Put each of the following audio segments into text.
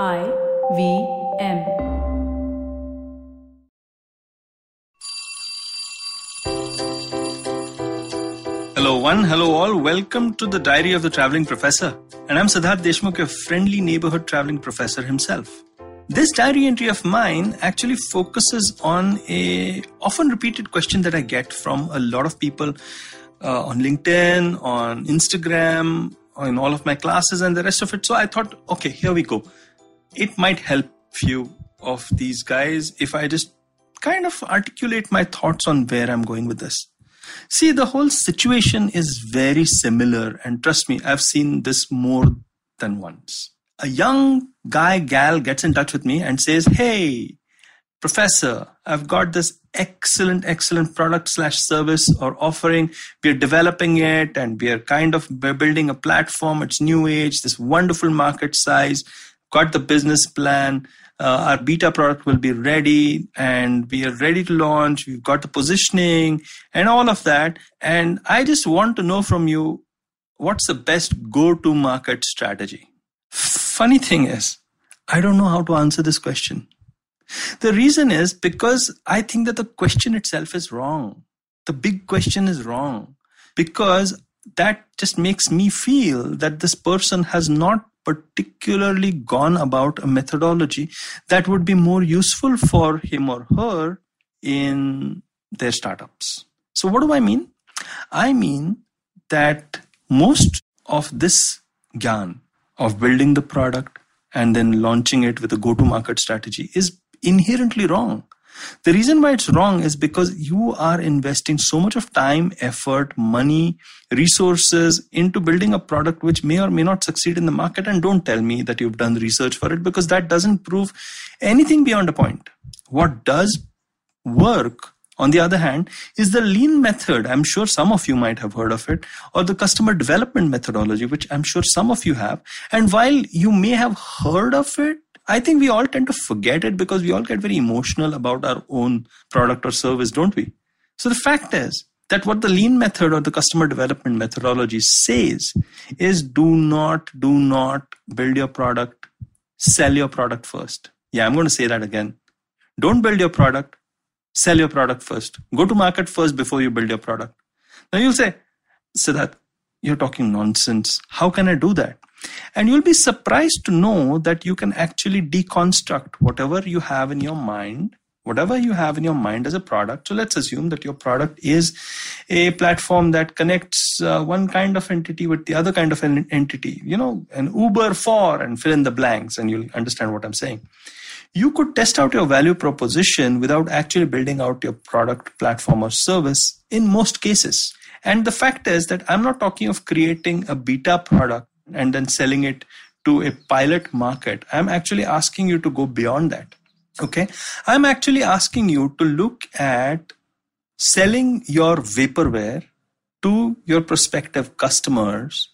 I V M. Hello, one. Hello, all. Welcome to the Diary of the Traveling Professor. And I'm Siddharth Deshmukh, a friendly neighborhood traveling professor himself. This diary entry of mine actually focuses on a often repeated question that I get from a lot of people uh, on LinkedIn, on Instagram, in all of my classes, and the rest of it. So I thought, okay, here we go. It might help few of these guys if I just kind of articulate my thoughts on where I'm going with this. See, the whole situation is very similar, and trust me, I've seen this more than once. A young guy, gal gets in touch with me and says, Hey, professor, I've got this excellent, excellent product slash service or offering. We're developing it and we are kind of building a platform. It's new age, this wonderful market size, got the business plan uh, our beta product will be ready and we are ready to launch. We've got the positioning and all of that. And i just want to know from you what's the best go to market strategy? Funny thing is i don't know how to answer this question. The reason is because i think that the question itself is wrong. The big question is wrong because that just makes me feel that this person has not particularly gone about a methodology that would be more useful for him or her in their startups. So, what do I mean? I mean that most of this gyan of building the product and then launching it with a go to market strategy is inherently wrong. The reason why it's wrong is because you are investing so much of time, effort, money, resources into building a product which may or may not succeed in the market. And don't tell me that you've done research for it because that doesn't prove anything beyond a point. What does work on the other hand, is the lean method. I'm sure some of you might have heard of it, or the customer development methodology, which I'm sure some of you have. And while you may have heard of it, I think we all tend to forget it because we all get very emotional about our own product or service, don't we? So the fact is that what the lean method or the customer development methodology says is do not, do not build your product, sell your product first. Yeah, I'm going to say that again. Don't build your product, sell your product first. Go to market first before you build your product. Now you'll say, Siddharth, you're talking nonsense. How can I do that? And you'll be surprised to know that you can actually deconstruct whatever you have in your mind, whatever you have in your mind as a product. So let's assume that your product is a platform that connects uh, one kind of entity with the other kind of an entity, you know, an Uber for and fill in the blanks, and you'll understand what I'm saying. You could test out your value proposition without actually building out your product, platform, or service in most cases. And the fact is that I'm not talking of creating a beta product and then selling it to a pilot market. I'm actually asking you to go beyond that. Okay. I'm actually asking you to look at selling your vaporware to your prospective customers,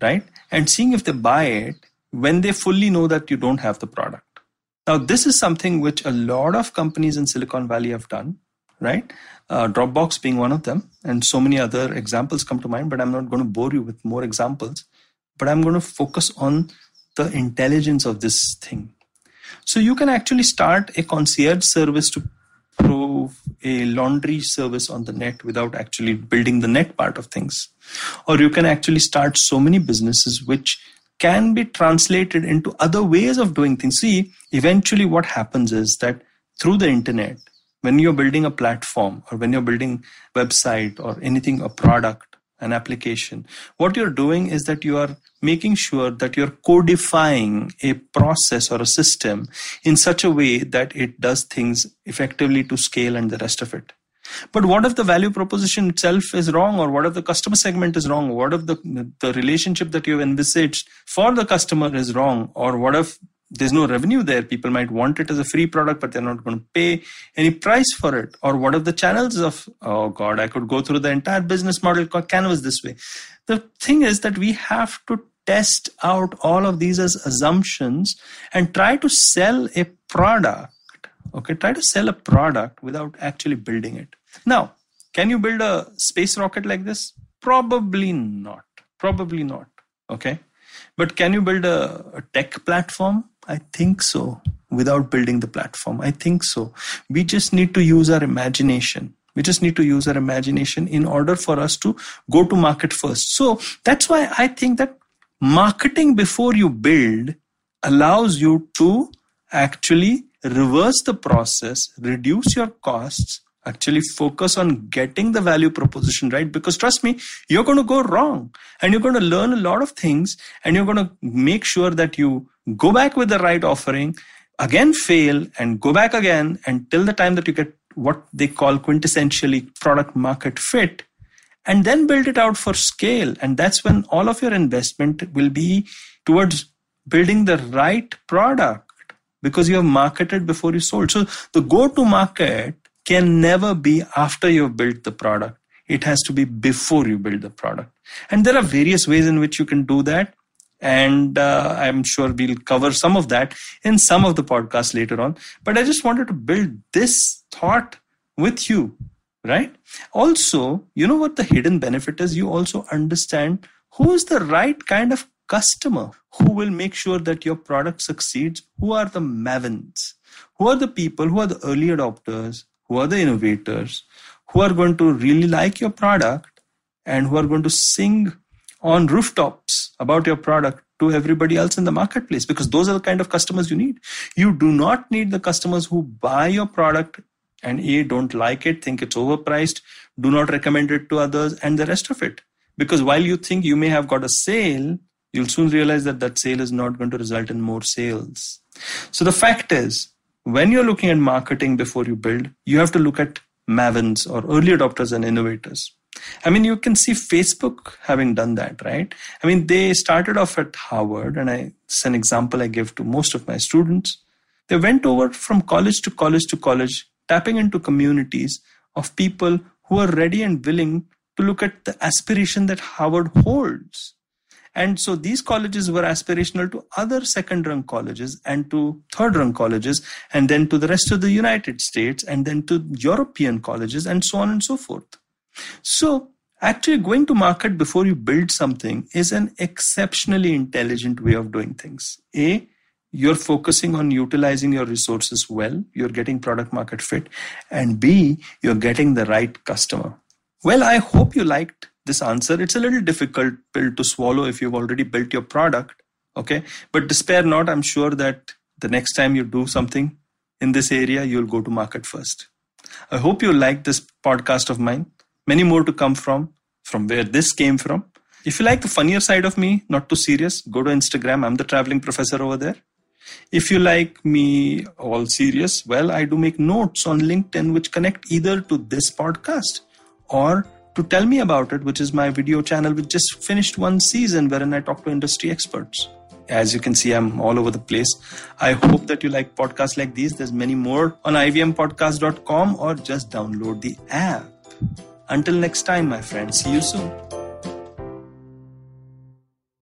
right? And seeing if they buy it when they fully know that you don't have the product. Now, this is something which a lot of companies in Silicon Valley have done, right? Uh, Dropbox being one of them, and so many other examples come to mind, but I'm not going to bore you with more examples but I'm going to focus on the intelligence of this thing. So you can actually start a concierge service to prove a laundry service on the net without actually building the net part of things. Or you can actually start so many businesses which can be translated into other ways of doing things. See, eventually what happens is that through the internet, when you're building a platform or when you're building website or anything, a product, an application, what you're doing is that you are making sure that you're codifying a process or a system in such a way that it does things effectively to scale and the rest of it. But what if the value proposition itself is wrong, or what if the customer segment is wrong, what if the, the relationship that you've envisaged for the customer is wrong, or what if there's no revenue there. People might want it as a free product, but they're not going to pay any price for it. Or what are the channels of, oh God, I could go through the entire business model canvas this way. The thing is that we have to test out all of these as assumptions and try to sell a product. Okay, try to sell a product without actually building it. Now, can you build a space rocket like this? Probably not. Probably not. Okay. But can you build a, a tech platform I think so. Without building the platform, I think so. We just need to use our imagination. We just need to use our imagination in order for us to go to market first. So that's why I think that marketing before you build allows you to actually reverse the process, reduce your costs, actually focus on getting the value proposition right because trust me you're going to go wrong and you're going to learn a lot of things and you're going to make sure that you go back with the right offering again fail and go back again until the time that you get what they call quintessentially product market fit and then build it out for scale and that's when all of your investment will be towards building the right product because you have marketed before you sold so the go to market can never be after you've built the product. It has to be before you build the product. And there are various ways in which you can do that. And uh, I'm sure we'll cover some of that in some of the podcasts later on. But I just wanted to build this thought with you, right? Also, you know what the hidden benefit is? You also understand who is the right kind of customer who will make sure that your product succeeds. Who are the mavens? Who are the people who are the early adopters? who are the innovators, who are going to really like your product and who are going to sing on rooftops about your product to everybody else in the marketplace because those are the kind of customers you need. You do not need the customers who buy your product and A, don't like it, think it's overpriced, do not recommend it to others, and the rest of it. Because while you think you may have got a sale, you'll soon realize that that sale is not going to result in more sales. So the fact is, when you're looking at marketing before you build, you have to look at mavens or early adopters and innovators. I mean, you can see Facebook having done that, right? I mean, they started off at Harvard, and I, it's an example I give to most of my students. They went over from college to college to college, tapping into communities of people who are ready and willing to look at the aspiration that Harvard holds. And so these colleges were aspirational to other second rung colleges and to third rung colleges, and then to the rest of the United States, and then to European colleges, and so on and so forth. So actually going to market before you build something is an exceptionally intelligent way of doing things. A, you're focusing on utilizing your resources well, you're getting product market fit, and B, you're getting the right customer. Well, I hope you liked this answer. It's a little difficult pill to swallow if you've already built your product. Okay. But despair not. I'm sure that the next time you do something in this area, you'll go to market first. I hope you like this podcast of mine. Many more to come from, from where this came from. If you like the funnier side of me, not too serious, go to Instagram. I'm the traveling professor over there. If you like me all serious, well, I do make notes on LinkedIn which connect either to this podcast or to tell me about it, which is my video channel, which just finished one season wherein I talk to industry experts. As you can see, I'm all over the place. I hope that you like podcasts like these. There's many more on ivmpodcast.com or just download the app. Until next time, my friends, see you soon.